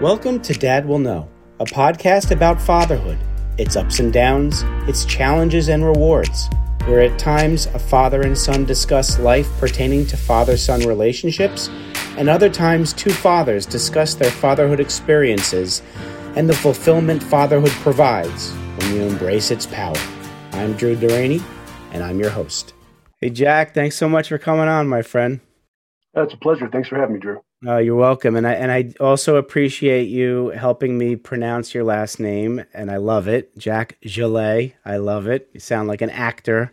Welcome to Dad Will Know, a podcast about fatherhood, its ups and downs, its challenges and rewards, where at times a father and son discuss life pertaining to father son relationships, and other times two fathers discuss their fatherhood experiences and the fulfillment fatherhood provides when you embrace its power. I'm Drew Duraney, and I'm your host. Hey, Jack, thanks so much for coming on, my friend. That's a pleasure. Thanks for having me, Drew. Uh, you're welcome, and I and I also appreciate you helping me pronounce your last name, and I love it, Jack Gelley. I love it. You sound like an actor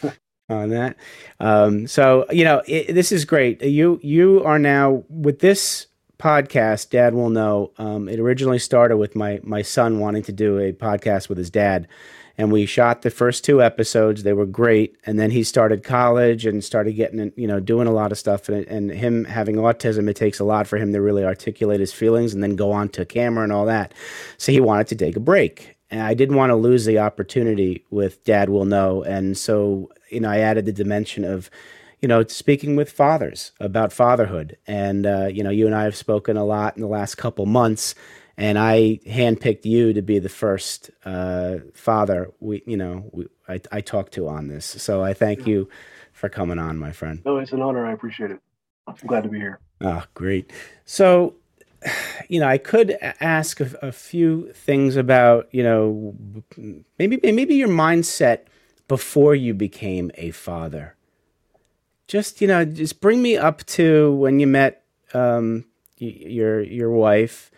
on that. Um, so you know it, this is great. You you are now with this podcast. Dad will know. Um, it originally started with my my son wanting to do a podcast with his dad and we shot the first two episodes. They were great, and then he started college and started getting, you know, doing a lot of stuff. And, and him having autism, it takes a lot for him to really articulate his feelings and then go on to camera and all that. So he wanted to take a break, and I didn't want to lose the opportunity with Dad Will Know, and so you know, I added the dimension of you know, speaking with fathers about fatherhood. And, uh, you know, you and I have spoken a lot in the last couple months and I handpicked you to be the first uh, father we, you know, we, I, I talked to on this. So I thank you for coming on, my friend. No, it's an honor. I appreciate it. I'm glad to be here. Oh, great. So, you know, I could ask a, a few things about, you know, maybe maybe your mindset before you became a father. Just you know, just bring me up to when you met um, your your wife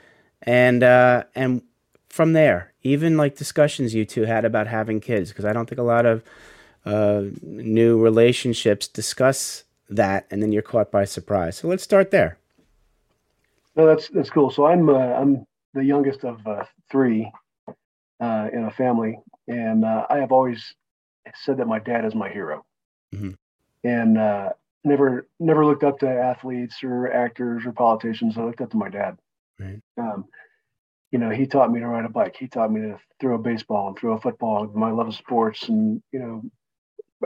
and uh, and from there, even like discussions you two had about having kids, because I don't think a lot of uh, new relationships discuss that, and then you're caught by surprise. So let's start there. No, that's that's cool. So I'm uh, I'm the youngest of uh, three uh, in a family, and uh, I have always said that my dad is my hero, mm-hmm. and uh, never never looked up to athletes or actors or politicians. I looked up to my dad. Right. Um, you know, he taught me to ride a bike. He taught me to throw a baseball and throw a football. My love of sports, and you know,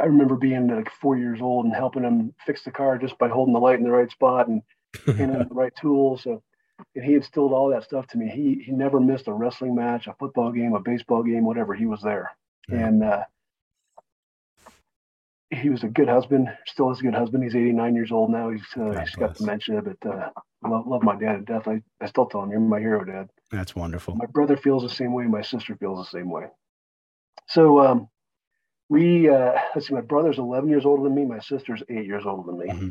I remember being like four years old and helping him fix the car just by holding the light in the right spot and handing him the right tools. So, and he instilled all that stuff to me. He he never missed a wrestling match, a football game, a baseball game, whatever. He was there, yeah. and uh, he was a good husband. Still is a good husband. He's 89 years old now. He's uh, he's got dementia, but uh, I love, love my dad to death. I, I still tell him you're my hero, Dad. That's wonderful. My brother feels the same way. My sister feels the same way. So um, we uh, let's see. My brother's 11 years older than me. My sister's eight years older than me. Mm-hmm.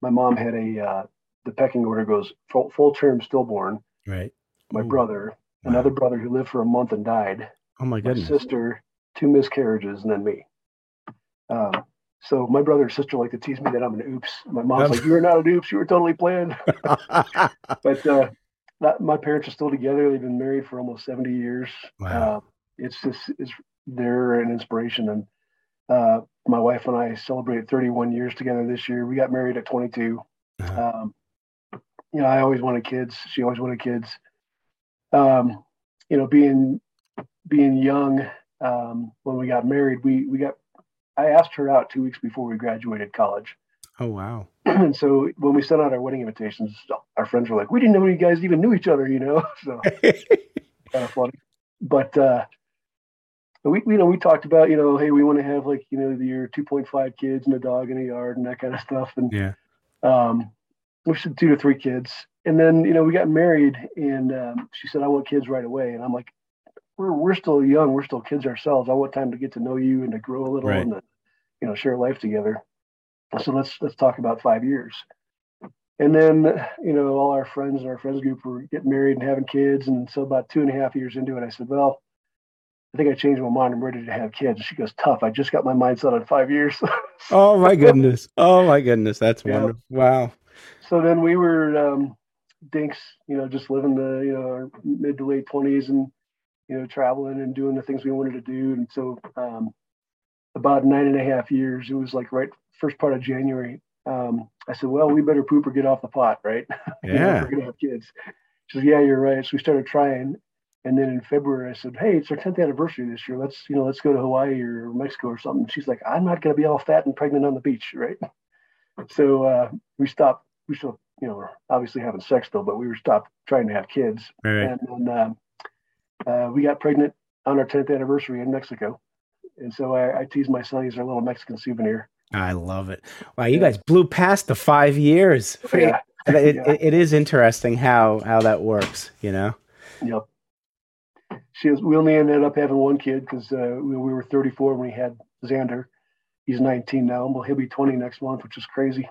My mom had a uh, the pecking order goes full, full term stillborn. Right. My Ooh. brother, wow. another brother who lived for a month and died. Oh my goodness. My sister, two miscarriages, and then me. Um, so my brother and sister like to tease me that I'm an oops. My mom's like, "You're not an oops. You were totally planned." but uh, that, my parents are still together. They've been married for almost 70 years. Wow. Uh, it's just it's they're an inspiration. And uh, my wife and I celebrated 31 years together this year. We got married at 22. Uh-huh. Um, you know, I always wanted kids. She always wanted kids. Um, you know, being being young um, when we got married, we we got I asked her out two weeks before we graduated college. Oh wow! and so when we sent out our wedding invitations, our friends were like, "We didn't know you guys even knew each other," you know. So kind of funny, but uh, we you know we talked about you know hey we want to have like you know your 2.5 kids and a dog in a yard and that kind of stuff and yeah um we said two to three kids and then you know we got married and um, she said I want kids right away and I'm like we're we're still young, we're still kids ourselves. I want time to get to know you and to grow a little right. and to, you know, share life together. So let's let's talk about five years. And then, you know, all our friends and our friends group were getting married and having kids. And so about two and a half years into it, I said, Well, I think I changed my mind. I'm ready to have kids. And she goes, Tough. I just got my mind set on five years. oh my goodness. Oh my goodness. That's yeah. wonderful. Wow. So then we were um, dinks, you know, just living the, you know, mid to late twenties and you know, traveling and doing the things we wanted to do. And so, um, about nine and a half years, it was like right first part of January. Um, I said, well, we better poop or get off the pot, right? Yeah. we're gonna have kids. She said, yeah, you're right. So we started trying. And then in February, I said, hey, it's our 10th anniversary this year. Let's, you know, let's go to Hawaii or Mexico or something. She's like, I'm not going to be all fat and pregnant on the beach, right? So uh, we stopped. We still, you know, obviously having sex still, but we were stopped trying to have kids. Right. And then um, uh, we got pregnant on our 10th anniversary in Mexico. And so I, I teased my son, he's our little Mexican souvenir. I love it. Wow, you guys blew past the five years. Yeah. It, Yeah. it, it is interesting how how that works, you know. Yep. She was, we only ended up having one kid because uh, we, we were 34 when we had Xander. He's 19 now. Well, he'll be 20 next month, which is crazy.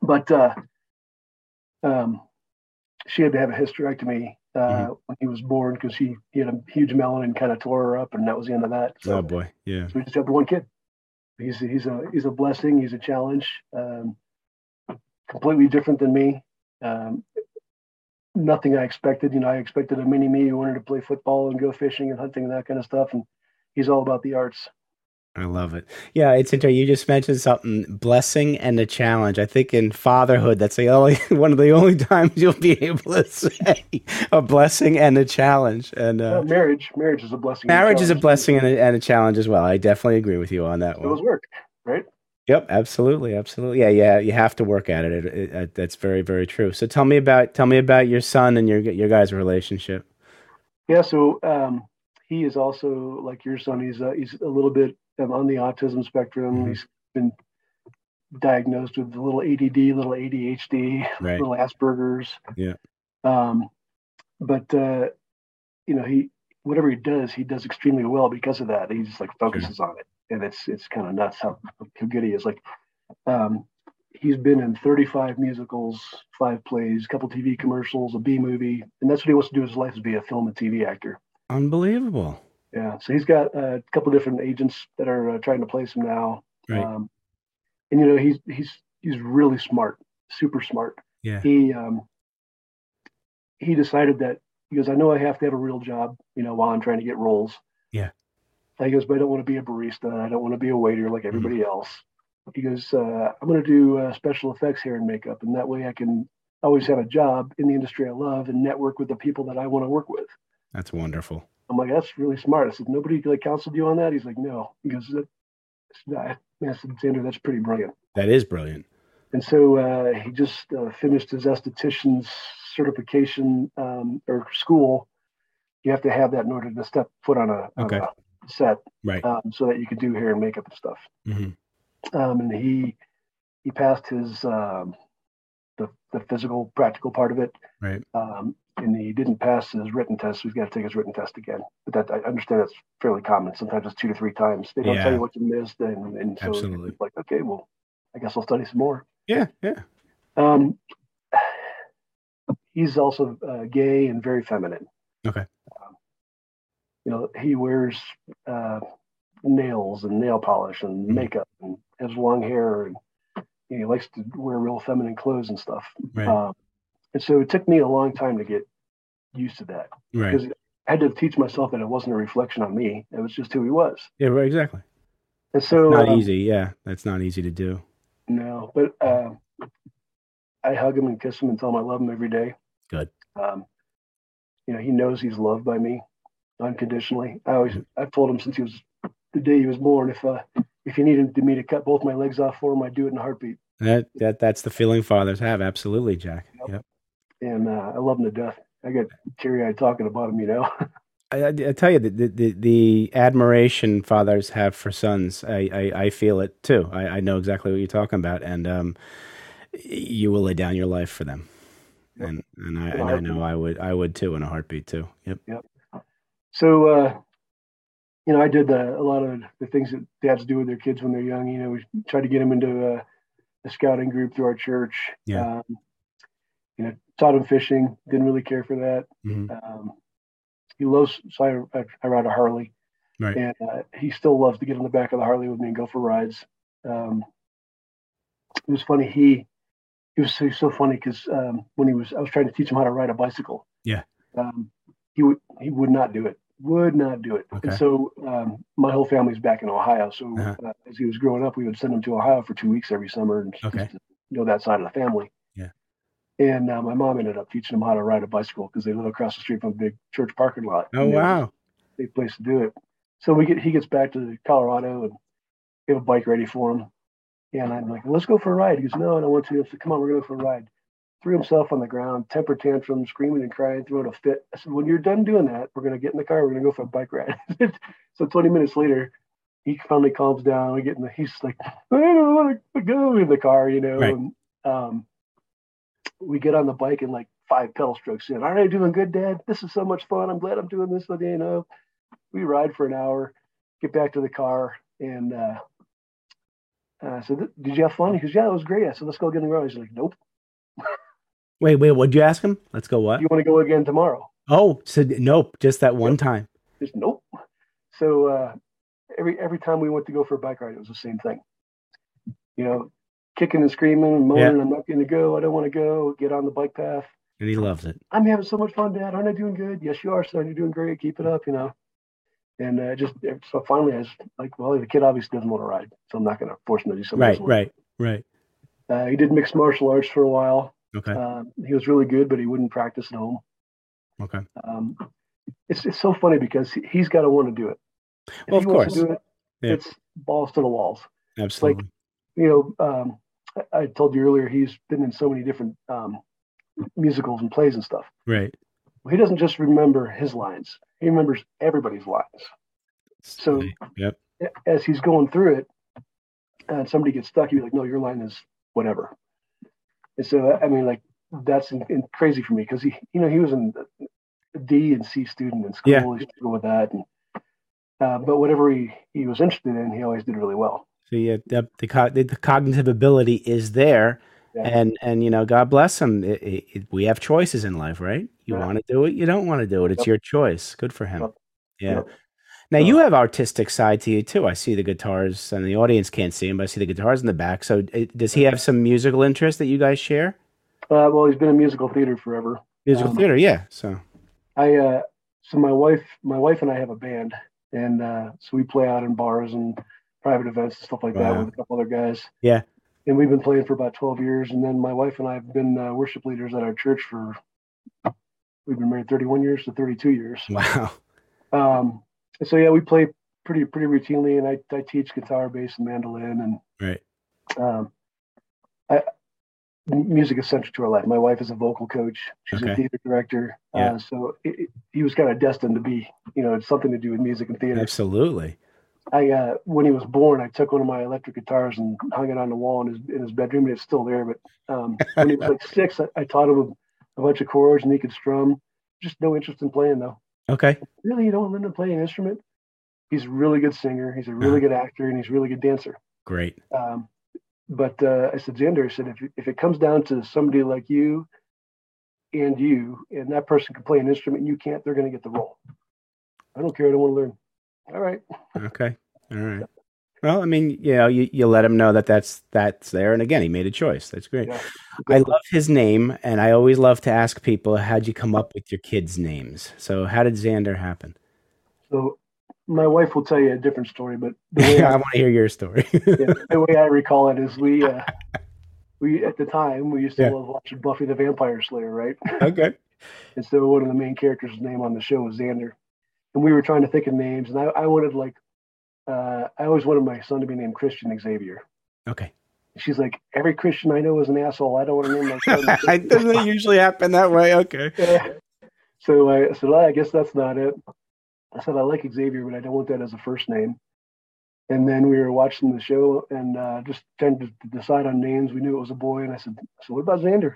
But uh, um, she had to have a hysterectomy uh, Mhm. when he was born because he, he had a huge melon and kind of tore her up, and that was the end of that. So, Oh boy, yeah. so we just have one kid. He's he's a he's a blessing. He's a challenge. Um, completely different than me. Um, nothing I expected. You know, I expected a mini me who wanted to play football and go fishing and hunting and that kind of stuff. And he's all about the arts. I love it. Yeah, it's interesting. You just mentioned something blessing and a challenge. I think in fatherhood, that's the only one of the only times you'll be able to say a blessing and a challenge. And uh, Uh, marriage, marriage is a blessing. and marriage is a blessing and a, and a challenge as well. I definitely agree with you on that It was one. work, right? Yep, absolutely, absolutely. Yeah, yeah. You have to work at it. It, it, it. That's very, very true. So tell me about tell me about your son and your your guys' relationship. Yeah. So um, he is also like your son. He's uh, he's a little bit on the autism spectrum. Mhm. He's been diagnosed with a little ADD, little ADHD, Right. little Asperger's. Yeah. Um, but uh, you know, he whatever he does, he does extremely well because of that. He just like focuses on it, and it's it's kind of nuts how, how good he is. Like, um, he's been in 35 musicals, five plays, a couple TV commercials, a B movie, and that's what he wants to do in his life is be a film and TV actor. Unbelievable. Yeah, so he's got a couple different agents that are uh, trying to place him now. Right. Um, and you know, he's he's he's really smart, super smart. Yeah. He um, he decided that he goes, I know I have to have a real job, you know, while I'm trying to get roles. Yeah. He goes, but I don't want to be a barista. I don't want to be a waiter like Mm-hmm. everybody else. He goes, uh, I'm going to do uh, special effects hair and makeup, and that way I can always have a job in the industry I love and network with the people that I want to work with. That's wonderful. I'm like, that's really smart. I said, nobody like counseled you on that. He's like, no. He goes, that, I said, Xander, that's pretty brilliant. That is brilliant. And so uh, he just uh, finished his esthetician's certification um, or school. You have to have that in order to step foot on a, on Okay. a set, Right. um, so that you could do hair and makeup and stuff. hmm Um, and he he passed his um, the the physical practical part of it, Right. And he didn't pass his written test. So he's got to take his written test again. But that I understand that's fairly common. Sometimes it's two to three times. They don't Yeah. tell you what you missed, and and so Absolutely. it's like okay, well, I guess I'll study some more. Yeah. Yeah. Um, he's also uh, gay and very feminine. Okay. Um, you know, he wears uh, nails and nail polish and Mhm. makeup and has long hair and he likes to wear real feminine clothes and stuff. Right. Um, and so it took me a long time to get used to that right. because I had to teach myself that it wasn't a reflection on me. It was just who he was. Yeah. Right. Exactly. And so Not um, easy. Yeah. That's not easy to do. No, but uh, I hug him and kiss him and tell him I love him every day. Good. Um, you know, he knows he's loved by me unconditionally. I always, I've told him since he was the day he was born, if uh, if he needed me to cut both my legs off for him, I'd do it in a heartbeat. That that that's the feeling fathers have. Absolutely, Jack. Yep. Yep. And uh, I love him to death. I get teary eyed talking about him. You know. I, I, I tell you, the, the the the admiration fathers have for sons, I, I, I feel it too. I, I know exactly what you're talking about, and um, you will lay down your life for them, Yep. and and I, and I know. I would I would too in a heartbeat too. Yep. Yep. So, uh, you know, I did uh, a lot of the things that dads do with their kids when they're young. You know, we tried to get them into a, a scouting group through our church. Yeah. Um, you know, taught him fishing. Didn't really care for that. hmm Um, he loves. So I, I, I ride a Harley, Right. and uh, he still loves to get on the back of the Harley with me and go for rides. Um, it was funny. He he was so, so funny because um, when he was, I was trying to teach him how to ride a bicycle. Yeah. Um, he would he would not do it. Would not do it. Okay. And so um, my whole family's back in Ohio. So Uh-huh. uh, as he was growing up, we would send him to Ohio for two weeks every summer and just to know that side of the family. And uh, my mom ended up teaching him how to ride a bicycle because they live across the street from a big church parking lot. Oh wow. big place to do it. So we get he gets back to Colorado and we have a bike ready for him. And I'm like, let's go for a ride. He goes, no, I don't want to. I said, come on, we're going to go for a ride. threw himself on the ground, temper tantrum, screaming and crying, throwing a fit. I said, when you're done doing that, we're going to get in the car. We're going to go for a bike ride. so 20 minutes later, he finally calms down. We get in the, he's like, I don't want to go in the car, you know. Right. And, um, we get on the bike and like five pedal strokes in. Are All right, doing good, Dad. This is so much fun. I'm glad I'm doing this with you. You know, we ride for an hour, get back to the car, and uh, uh, so did you have fun? He goes, yeah, it was great. I said, let's go get in the road. He's like, nope. wait, wait, what'd you ask him? Let's go what? You want to go again tomorrow? Oh, so nope, just that one time. Just nope. So uh, every every time we went to go for a bike ride, it was the same thing. You know, kicking and screaming and moaning, yeah. I'm not going to go. I don't want to go. Get on the bike path. And he loves it. I'm having so much fun, Dad. Aren't I doing good? Yes, you are, son. You're doing great. Keep it up, you know. And uh, just so finally, I was like, well, the kid obviously doesn't want to ride, so I'm not going to force him to do something. Right, right, right. Uh, he did mixed martial arts for a while. Okay. Uh, he was really good, but he wouldn't practice at home. Okay. Um, it's it's so funny because he, has got to want to do it. If well, of course. it, yeah. It's balls to the walls. Absolutely. Like, you know, um, I, told you earlier, he's been in so many different um, musicals and plays and stuff. Right. Well, He doesn't just remember his lines; he remembers everybody's lines. So, yep. as he's going through it, and somebody gets stuck, he'd be like, "No, your line is whatever." And so, I mean, like that's in, in crazy for me because he, you know, he was in D and C student in school. Yeah. He go with that, and uh, but whatever he he was interested in, he always did really well. So yeah, the, the, the cognitive ability is there, yeah. and and you know, God bless him. It, it, we have choices in life, right? You yeah. want to do it, you don't want to do it. It's yep. your choice. Good for him. Yep. Yeah. Yep. Now you have artistic side to you too. I see the guitars, and the audience can't see him, but I see the guitars in the back. So does he have some musical interest that you guys share? Uh, well, he's been in musical theater forever. Musical um, theater, yeah. So I, uh, so my wife, my wife and I have a band, and uh, so we play out in bars and private events and stuff like wow. that with a couple other guys. Yeah. And we've been playing for about 12 years. And then my wife and I have been uh, worship leaders at our church for, we've been married 31 years to 32 years. Wow. Um, so yeah, we play pretty, pretty routinely. And I, I teach guitar, bass, and mandolin. And, right. Um, I, music is central to our life. My wife is a vocal coach. She's okay. a theater director. Yeah. Uh, so it, it, he was kind of destined to be, you know, it's something to do with music and theater. Absolutely. I uh, when he was born, I took one of my electric guitars and hung it on the wall in his in his bedroom, and it's still there. But um, when he was like six, I, I, taught him a, a, bunch of chords, and he could strum. Just no interest in playing though. Okay. Really, you don't want him to play an instrument? He's a really good singer. He's a really uh-huh. good actor, and he's a really good dancer. Great. Um, but uh, I said, Xander, I said, if if it comes down to somebody like you and you, and that person can play an instrument, and you can't, they're going to get the role. I don't care. I don't want to learn. All right. Okay. All right. Well, I mean, you know, you, you let him know that that's that's there, and again, he made a choice. That's great. Yeah. I love his name, and I always love to ask people, how'd you come up with your kids' names? So, how did Xander happen? So, my wife will tell you a different story, but I, I want to hear your story. yeah, the way I recall it is, we uh, we at the time we used to yeah. love watching Buffy the Vampire Slayer, right? Okay. and so one of the main characters' name on the show was Xander and we were trying to think of names, and I, I wanted like, uh, I always wanted my son to be named Christian Xavier. Okay. She's like, every Christian I know is an asshole. I don't want to name my son. Doesn't usually happen that way? Okay. Yeah. So I said, well, I guess that's not it. I said, I like Xavier, but I don't want that as a first name. And then we were watching the show and uh, just trying to decide on names. We knew it was a boy. And I said, so what about Xander?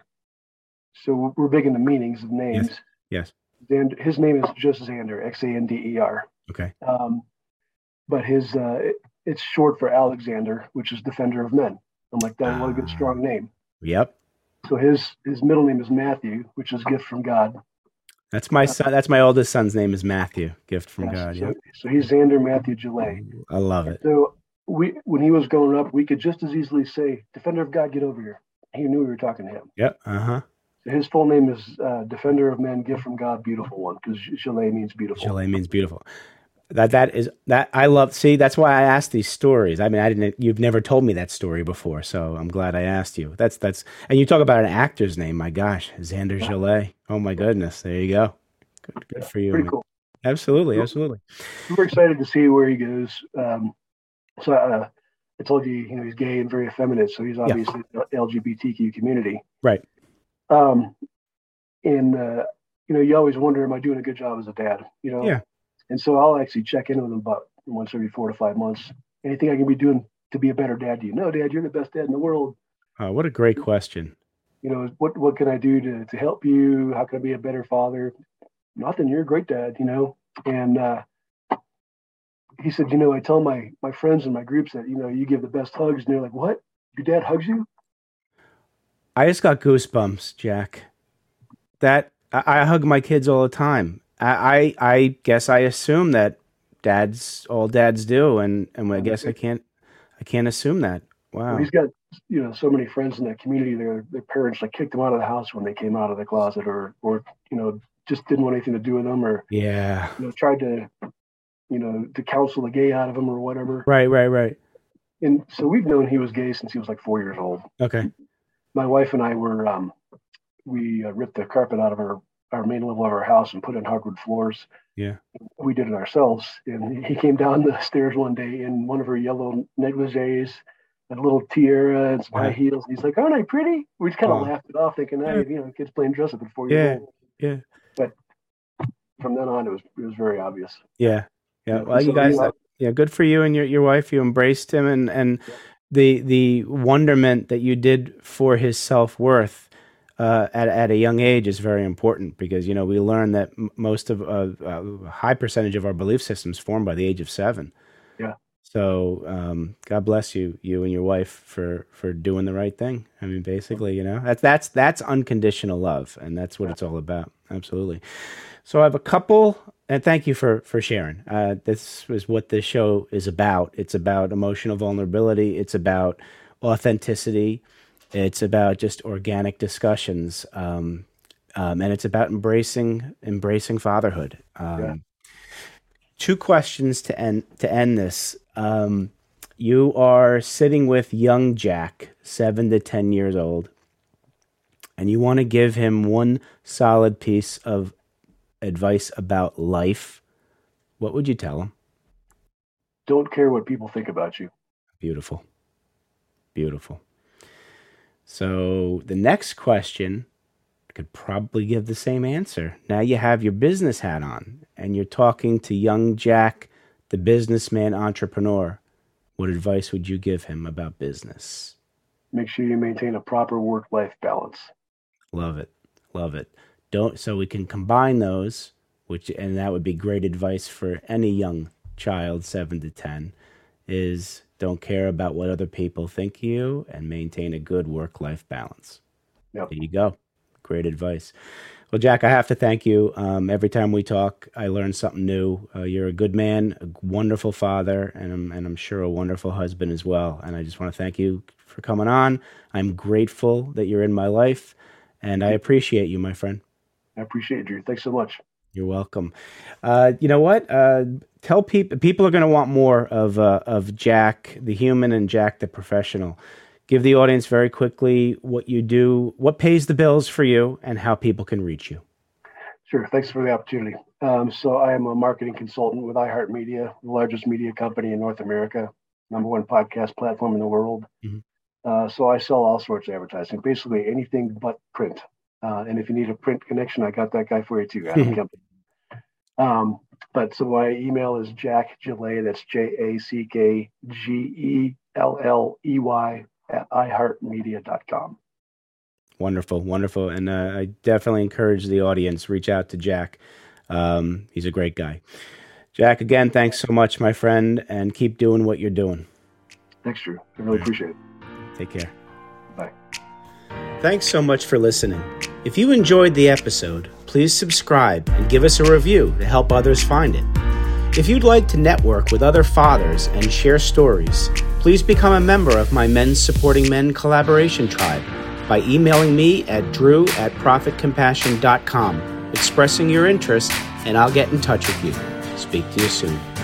So we're big into meanings of names. Yes. yes. Xander, his name is just Xander, X A N D E R. Okay. Um, but his uh, it, it's short for Alexander, which is Defender of Men. I'm like, that's uh, a good ah. strong name. Yep. So his his middle name is Matthew, which is gift from God. That's my son. That's my oldest son's name is Matthew, gift from yes, God. So, so, he's Xander Matthew Gelley. I love it. So we, when he was growing up, we could just as easily say, "Defender of God, get over here." He knew we were talking to him. Yep. Uh huh his full name is uh, Defender of Men, Gift from God, Beautiful One, because Gelley means beautiful. Gelley means beautiful. That that is that I love. See, that's why I asked these stories. I mean, I didn't. You've never told me that story before, so I'm glad I asked you. That's that's. And you talk about an actor's name. My gosh, Xander Gelley. Oh my goodness, there you go. Good, good for you. Pretty cool. Absolutely, absolutely. We're excited to see where he goes. Um, so uh, I told you, you know, he's gay and very effeminate, so he's obviously yeah. LGBTQ community. Right Um, and uh, you know, you always wonder, am I doing a good job as a dad? You know. Yeah. And so I'll actually check in with them about once every four to five months. Anything I can be doing to be a better dad? Do you know, Dad? You're the best dad in the world. Oh, what a great question. You know, what what can I do to to help you? How can I be a better father? Nothing. You're a great dad. You know. And uh, he said, you know, I tell my my friends and my groups that you know you give the best hugs, and they're like, what? Your dad hugs you? I just got goosebumps, Jack. That I, I hug my kids all the time. I, I, I guess I assume that dads all dads do, and and I guess I can't I can't assume that. Wow. He's got you know so many friends in that community. Their their parents like kicked them out of the house when they came out of the closet, or or you know just didn't want anything to do with them, or yeah, you know tried to you know to counsel the gay out of him or whatever. Right, right, right. And so we've known he was gay since he was like four years old. Okay. My wife and I were um, we uh, ripped the carpet out of our our main level of our house and put in hardwood floors. Yeah. We did it ourselves. And he came down the stairs one day in one of her yellow negligees, a little tiara and some high heels. And he's like, Aren't I pretty? We just kind of oh. laughed it off, thinking, hey, you know, kids playing dress up at four yeah. years old. Yeah. But from then on it was it was very obvious. Yeah. Yeah. Well, so, you guys uh, yeah, good for you and your your wife. You embraced him and and yeah. The the wonderment that you did for his self worth uh, at at a young age is very important because you know we learn that m- most of uh, a high percentage of our belief systems formed by the age of seven. Yeah. So um, God bless you, you and your wife for for doing the right thing. I mean, basically, you know that's that's that's unconditional love, and that's what yeah. it's all about. Absolutely. So I have a couple, and thank you for for sharing. Uh, this is what this show is about. It's about emotional vulnerability. It's about authenticity it's about just organic discussions, um, um, and it's about embracing embracing fatherhood. Um, yeah. Two questions to end to end this. Um, you are sitting with young Jack, seven to ten years old, and you want to give him one solid piece of advice about life. What would you tell him? Don't care what people think about you. Beautiful. Beautiful. So the next question could probably give the same answer. Now you have your business hat on and you're talking to young Jack, the businessman entrepreneur. What advice would you give him about business? Make sure you maintain a proper work life balance. Love it. Love it. Don't so we can combine those, which and that would be great advice for any young child 7 to 10 is don't care about what other people think you, and maintain a good work life balance. Yep. There you go. Great advice. Well, Jack, I have to thank you. Um, every time we talk, I learn something new. Uh, you're a good man, a wonderful father, and I'm, and I'm sure a wonderful husband as well. And I just want to thank you for coming on. I'm grateful that you're in my life, and I appreciate you, my friend. I appreciate you, Drew. Thanks so much. You're welcome. Uh, you know what? Uh, tell people people are going to want more of uh, of Jack the human and Jack the professional. Give the audience very quickly what you do, what pays the bills for you, and how people can reach you. Sure. Thanks for the opportunity. Um, so I am a marketing consultant with iHeartMedia, the largest media company in North America, number one podcast platform in the world. Mm-hmm. Uh, so I sell all sorts of advertising, basically anything but print. Uh, and if you need a print connection, I got that guy for you too. um, but so my email is Jack Gelley. That's J A C K G E L L E Y at iHeartMedia.com. Wonderful, wonderful, and uh, I definitely encourage the audience reach out to Jack. Um, he's a great guy. Jack, again, thanks so much, my friend, and keep doing what you're doing. Thanks, Drew. I really appreciate it. Take care. Thanks so much for listening. If you enjoyed the episode, please subscribe and give us a review to help others find it. If you'd like to network with other fathers and share stories, please become a member of my Men's Supporting Men collaboration tribe by emailing me at drew at profitcompassion.com, expressing your interest, and I'll get in touch with you. Speak to you soon.